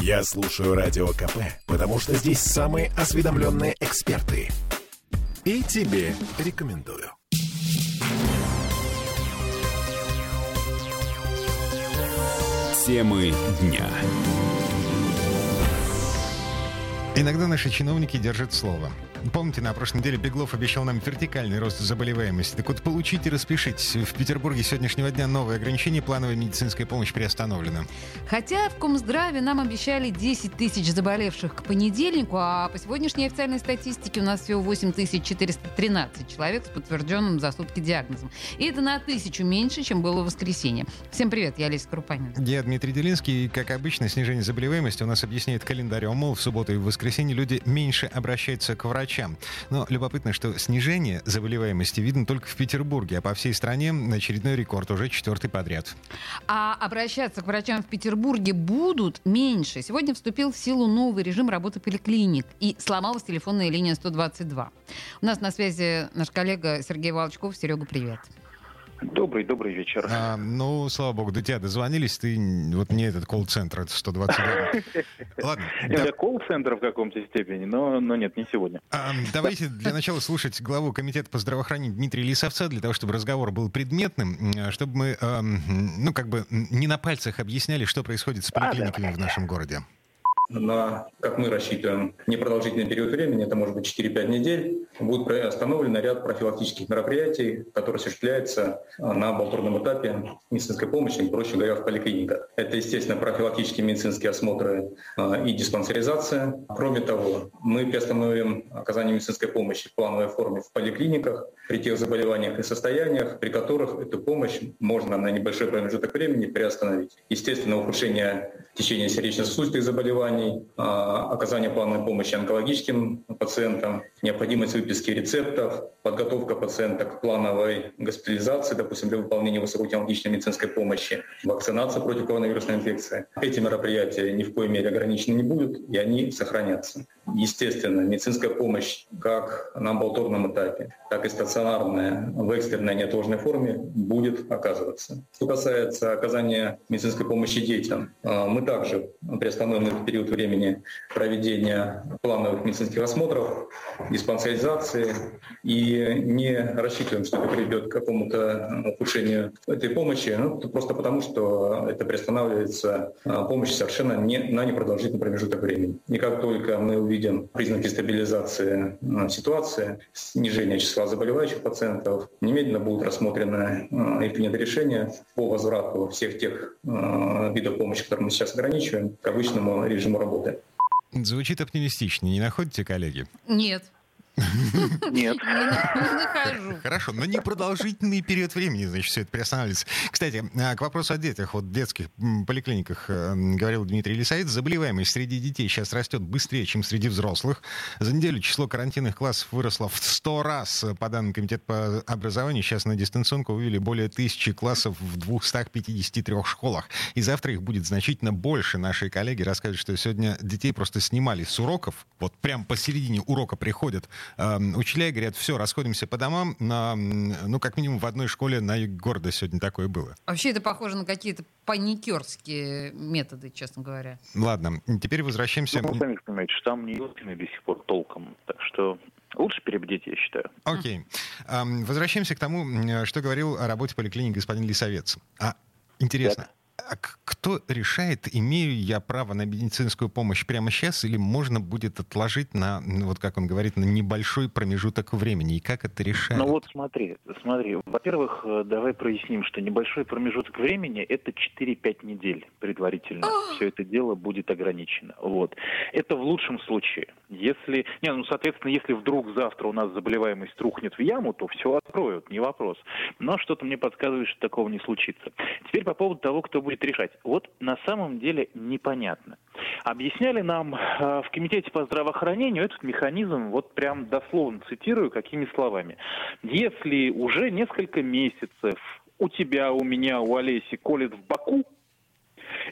Я слушаю Радио КП, потому что здесь самые осведомленные эксперты. И тебе рекомендую. Темы дня. Иногда наши чиновники держат слово. Помните, на прошлой неделе Беглов обещал нам вертикальный рост заболеваемости. Так вот, получите, распишитесь. В Петербурге с сегодняшнего дня новые ограничения, плановая медицинская помощь приостановлена. Хотя в Комздраве нам обещали 10 тысяч заболевших к понедельнику, а по сегодняшней официальной статистике у нас всего 8 413 человек с подтвержденным за сутки диагнозом. И это на тысячу меньше, чем было в воскресенье. Всем привет, я Олеся Крупанин. Я Дмитрий Делинский. И, как обычно, снижение заболеваемости у нас объясняет календарем. Мол, в субботу и в воскресенье люди меньше обращаются к врачу врачам. Но любопытно, что снижение заболеваемости видно только в Петербурге, а по всей стране очередной рекорд, уже четвертый подряд. А обращаться к врачам в Петербурге будут меньше. Сегодня вступил в силу новый режим работы поликлиник и сломалась телефонная линия 122. У нас на связи наш коллега Сергей Волчков. Серега, привет. Добрый, добрый вечер. А, ну, слава богу, до тебя дозвонились, ты вот не этот колл-центр, это 122. Ладно. Это колл-центр в каком-то степени, но, но нет, не сегодня. А, давайте для начала слушать главу Комитета по здравоохранению Дмитрия Лисовца, для того, чтобы разговор был предметным, чтобы мы, ну, как бы не на пальцах объясняли, что происходит с поликлиниками в нашем городе на, как мы рассчитываем, непродолжительный период времени, это может быть 4-5 недель, будет остановлен ряд профилактических мероприятий, которые осуществляются на амбулаторном этапе медицинской помощи, проще говоря, в поликлиниках. Это, естественно, профилактические медицинские осмотры а, и диспансеризация. Кроме того, мы приостановим оказание медицинской помощи в плановой форме в поликлиниках при тех заболеваниях и состояниях, при которых эту помощь можно на небольшой промежуток времени приостановить. Естественно, ухудшение течения сердечно-сосудистых заболеваний, заболеваний, а, оказание плановой помощи онкологическим пациентам, необходимость выписки рецептов, подготовка пациента к плановой госпитализации, допустим, для выполнения высокотехнологичной медицинской помощи, вакцинация против коронавирусной инфекции. Эти мероприятия ни в коей мере ограничены не будут, и они сохранятся. Естественно, медицинская помощь как на амбулаторном этапе, так и стационарная в экстренной неотложной форме будет оказываться. Что касается оказания медицинской помощи детям, а, мы также приостановим этот период времени проведения плановых медицинских осмотров, диспансеризации и не рассчитываем, что это приведет к какому-то ухудшению этой помощи, ну, просто потому, что это приостанавливается а, помощь совершенно не, на непродолжительный промежуток времени. И как только мы увидим признаки стабилизации а, ситуации, снижение числа заболевающих пациентов, немедленно будут рассмотрены а, и приняты решения по возврату всех тех видов помощи, которые мы сейчас ограничиваем, к обычному режиму работы. Звучит оптимистичнее, не находите, коллеги? Нет. Нет. Не нахожу. Хорошо, но непродолжительный период времени, значит, все это приостанавливается. Кстати, а, к вопросу о детях. Вот в детских поликлиниках, э, говорил Дмитрий Лисаид, заболеваемость среди детей сейчас растет быстрее, чем среди взрослых. За неделю число карантинных классов выросло в 100 раз. По данным Комитета по образованию, сейчас на дистанционку вывели более тысячи классов в 253 школах. И завтра их будет значительно больше. Наши коллеги расскажут, что сегодня детей просто снимали с уроков. Вот прям посередине урока приходят Учителя говорят, все, расходимся по домам. На, ну, как минимум в одной школе на юге города сегодня такое было. Вообще это похоже на какие-то паникерские методы, честно говоря. Ладно, теперь возвращаемся... Ну, вы сами понимаете, что там не юркины до сих пор толком. Так что Лучше перебдеть, я считаю. Окей. Okay. Возвращаемся к тому, что говорил о работе поликлиники господин Лисовец. А интересно, так. А кто решает, имею я право на медицинскую помощь прямо сейчас, или можно будет отложить на, ну, вот как он говорит, на небольшой промежуток времени? И как это решает? Ну вот смотри, смотри. Во-первых, э, давай проясним, что небольшой промежуток времени – это 4-5 недель предварительно. Все это дело будет ограничено. Вот. Это в лучшем случае. Если, не, ну, соответственно, если вдруг завтра у нас заболеваемость рухнет в яму, то все откроют, не вопрос. Но что-то мне подсказывает, что такого не случится. Теперь по поводу того, кто будет решать. Вот на самом деле непонятно. Объясняли нам э, в Комитете по здравоохранению этот механизм, вот прям дословно цитирую, какими словами. Если уже несколько месяцев у тебя, у меня, у Олеси колет в боку,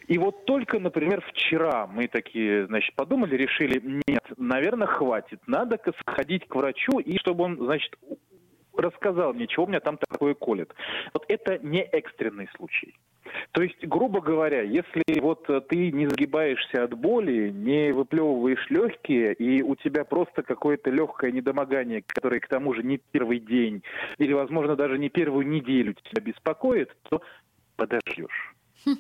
и вот только, например, вчера мы такие, значит, подумали, решили, нет, наверное, хватит, надо сходить к врачу, и чтобы он, значит, рассказал мне, чего у меня там такое колет. Вот это не экстренный случай. То есть, грубо говоря, если вот ты не сгибаешься от боли, не выплевываешь легкие, и у тебя просто какое-то легкое недомогание, которое к тому же не первый день, или, возможно, даже не первую неделю тебя беспокоит, то подождешь. Хм,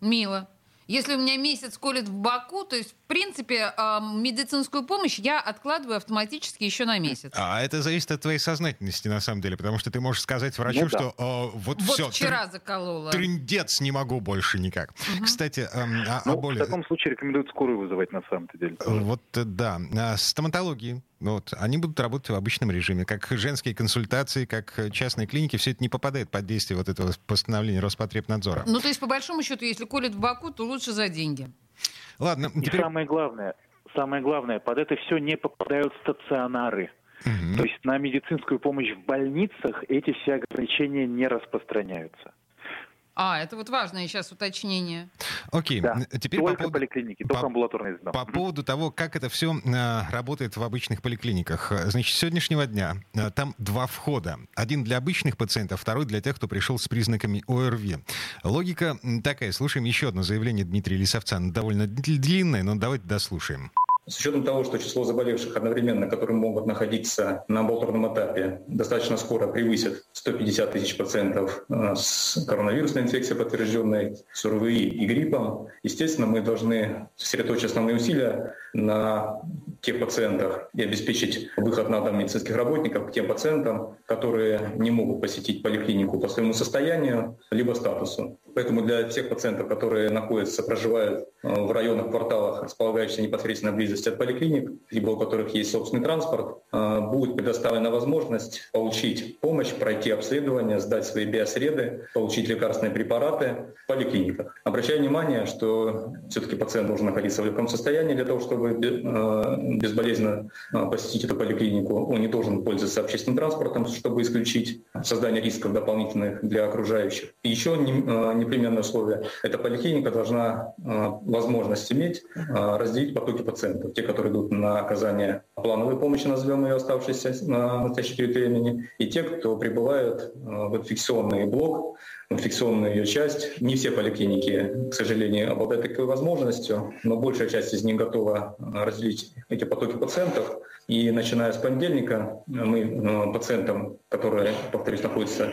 мило. Если у меня месяц колет в боку, то есть, в принципе, э, медицинскую помощь я откладываю автоматически еще на месяц. А это зависит от твоей сознательности, на самом деле, потому что ты можешь сказать врачу, ну, да. что э, вот, вот все. вчера тр... заколола. Трындец, не могу больше никак. Угу. Кстати, э, а, ну, боли... в таком случае рекомендуют скорую вызывать на самом деле. Вот, да. А, стоматологии вот, они будут работать в обычном режиме, как женские консультации, как частные клиники, все это не попадает под действие вот этого постановления Роспотребнадзора. Ну, то есть, по большому счету, если колет в боку, то лучше за деньги. Ладно. И теперь... самое главное, самое главное, под это все не попадают стационары. Угу. То есть на медицинскую помощь в больницах эти все ограничения не распространяются. А, это вот важное сейчас уточнение. Окей, да. теперь только по поводу... поликлиники, только по... амбулаторные звено. По поводу того, как это все э, работает в обычных поликлиниках. Значит, с сегодняшнего дня э, там два входа. Один для обычных пациентов, второй для тех, кто пришел с признаками ОРВИ. Логика такая. Слушаем еще одно заявление Дмитрия Лисовца. Довольно длинное, но давайте дослушаем. С учетом того, что число заболевших одновременно, которые могут находиться на амбулаторном этапе, достаточно скоро превысит 150 тысяч пациентов э, с коронавирусной инфекцией, подтвержденной с ОРВИ и гриппом, естественно, мы должны сосредоточить основные усилия на тех пациентах и обеспечить выход на дом медицинских работников к тем пациентам, которые не могут посетить поликлинику по своему состоянию либо статусу. Поэтому для тех пациентов, которые находятся, проживают э, в районах, кварталах, располагающихся непосредственно близости от поликлиник, либо у которых есть собственный транспорт, э, будет предоставлена возможность получить помощь, пройти обследование, сдать свои биосреды, получить лекарственные препараты в поликлиниках. Обращаю внимание, что все-таки пациент должен находиться в легком состоянии для того, чтобы э, безболезненно посетить эту поликлинику. Он не должен пользоваться общественным транспортом, чтобы исключить создание рисков дополнительных для окружающих. И еще не непременное условие. Эта поликлиника должна э, возможность иметь э, разделить потоки пациентов. Те, которые идут на оказание плановой помощи, назовем ее оставшейся на настоящий период времени, и те, кто прибывает э, в инфекционный блок, инфекционную ее часть. Не все поликлиники, к сожалению, обладают такой возможностью, но большая часть из них готова разделить эти потоки пациентов. И начиная с понедельника мы пациентам, которые, повторюсь, находятся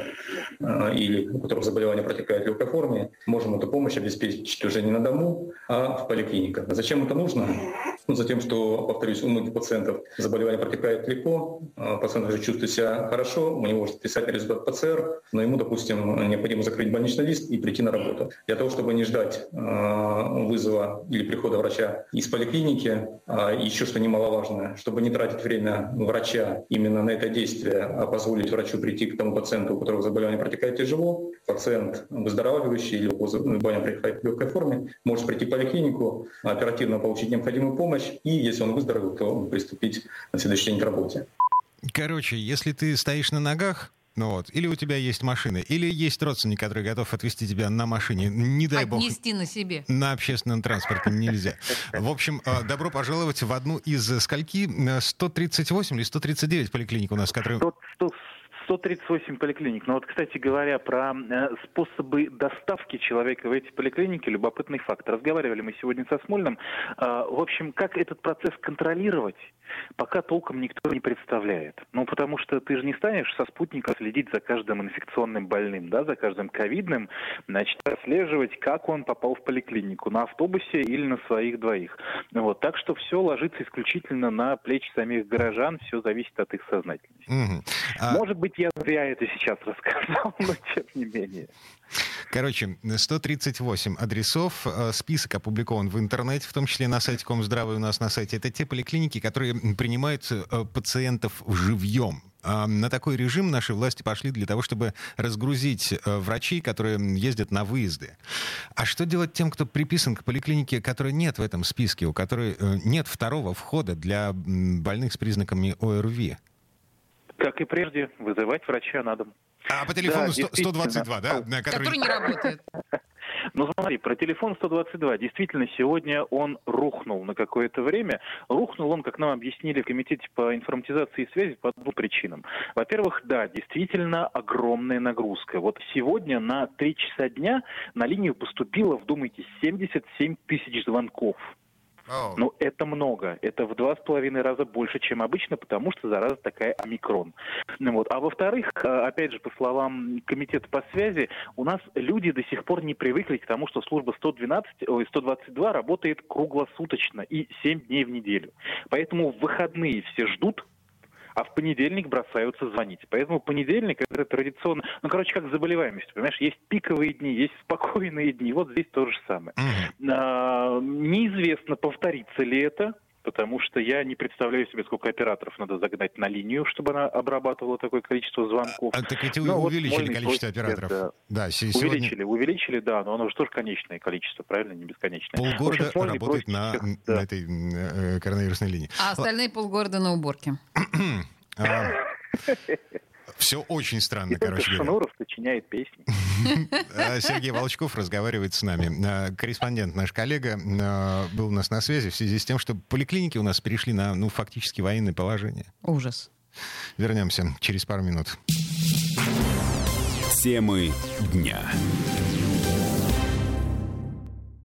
или у которых заболевание протекает в легкой форме, можем эту помощь обеспечить уже не на дому, а в поликлиниках. Зачем это нужно? Ну, затем, что, повторюсь, у многих пациентов заболевание протекает легко, а пациент уже чувствует себя хорошо, у него может писать результат ПЦР, но ему, допустим, необходимо закрыть больничный лист и прийти на работу. Для того, чтобы не ждать э, вызова или прихода врача из поликлиники, э, еще что немаловажно, чтобы не тратить время врача именно на это действие, а позволить врачу прийти к тому пациенту, у которого заболевание протекает тяжело, пациент выздоравливающий или заболевание протекает в легкой форме, может прийти в поликлинику, оперативно получить необходимую помощь, помощь, и если он выздоровеет, то приступить на следующий день к работе. Короче, если ты стоишь на ногах, ну вот, или у тебя есть машина, или есть родственник, который готов отвезти тебя на машине, не дай бог. Отнести на себе. На общественном транспорте нельзя. В общем, э, добро пожаловать в одну из скольки? 138 или 139 поликлиник у нас, которые... 138 поликлиник. Но вот, кстати говоря, про э, способы доставки человека в эти поликлиники, любопытный факт. Разговаривали мы сегодня со Смольным. Э, в общем, как этот процесс контролировать, пока толком никто не представляет. Ну, потому что ты же не станешь со спутника следить за каждым инфекционным больным, да, за каждым ковидным, значит, отслеживать, как он попал в поликлинику, на автобусе или на своих двоих. Вот, так что все ложится исключительно на плечи самих горожан, все зависит от их сознательности. Угу. А... Может быть, я зря это сейчас рассказал, но тем не менее. Короче, 138 адресов. Э, список опубликован в интернете, в том числе на сайте Комздравы у нас на сайте. Это те поликлиники, которые принимают э, пациентов живьем. А на такой режим наши власти пошли для того, чтобы разгрузить э, врачей, которые ездят на выезды. А что делать тем, кто приписан к поликлинике, которой нет в этом списке, у которой нет второго входа для больных с признаками ОРВИ? Как и прежде, вызывать врача на дом. А по телефону да, 122, да? Который... который не работает. Но смотри, про телефон 122. Действительно, сегодня он рухнул на какое-то время. Рухнул он, как нам объяснили в Комитете по информатизации и связи, по двум причинам. Во-первых, да, действительно огромная нагрузка. Вот сегодня на 3 часа дня на линию поступило, вдумайтесь, 77 тысяч звонков. Ну, это много. Это в два с половиной раза больше, чем обычно, потому что зараза такая омикрон. Ну, вот. А во-вторых, э, опять же, по словам комитета по связи, у нас люди до сих пор не привыкли к тому, что служба 112, ой, 122 работает круглосуточно и 7 дней в неделю. Поэтому в выходные все ждут, а в понедельник бросаются звонить. Поэтому понедельник это традиционно, ну, короче, как заболеваемость, понимаешь, есть пиковые дни, есть спокойные дни, вот здесь то же самое. Mm-hmm. А, неизвестно, повторится ли это, потому что я не представляю себе, сколько операторов надо загнать на линию, чтобы она обрабатывала такое количество звонков. А, так ведь вы ну, увеличили вот количество операторов. Да, да сегодня... увеличили, увеличили, да, но оно же тоже конечное количество, правильно, не бесконечное. Полгорода общем, работает на, да. на этой э, коронавирусной линии. А остальные полгорода на уборке. А, все очень странно, короче говоря. Шнуров сочиняет песни. А, Сергей Волчков разговаривает с нами. А, корреспондент, наш коллега, был у нас на связи в связи с тем, что поликлиники у нас перешли на, ну, фактически военное положение. Ужас. Вернемся через пару минут. Темы дня.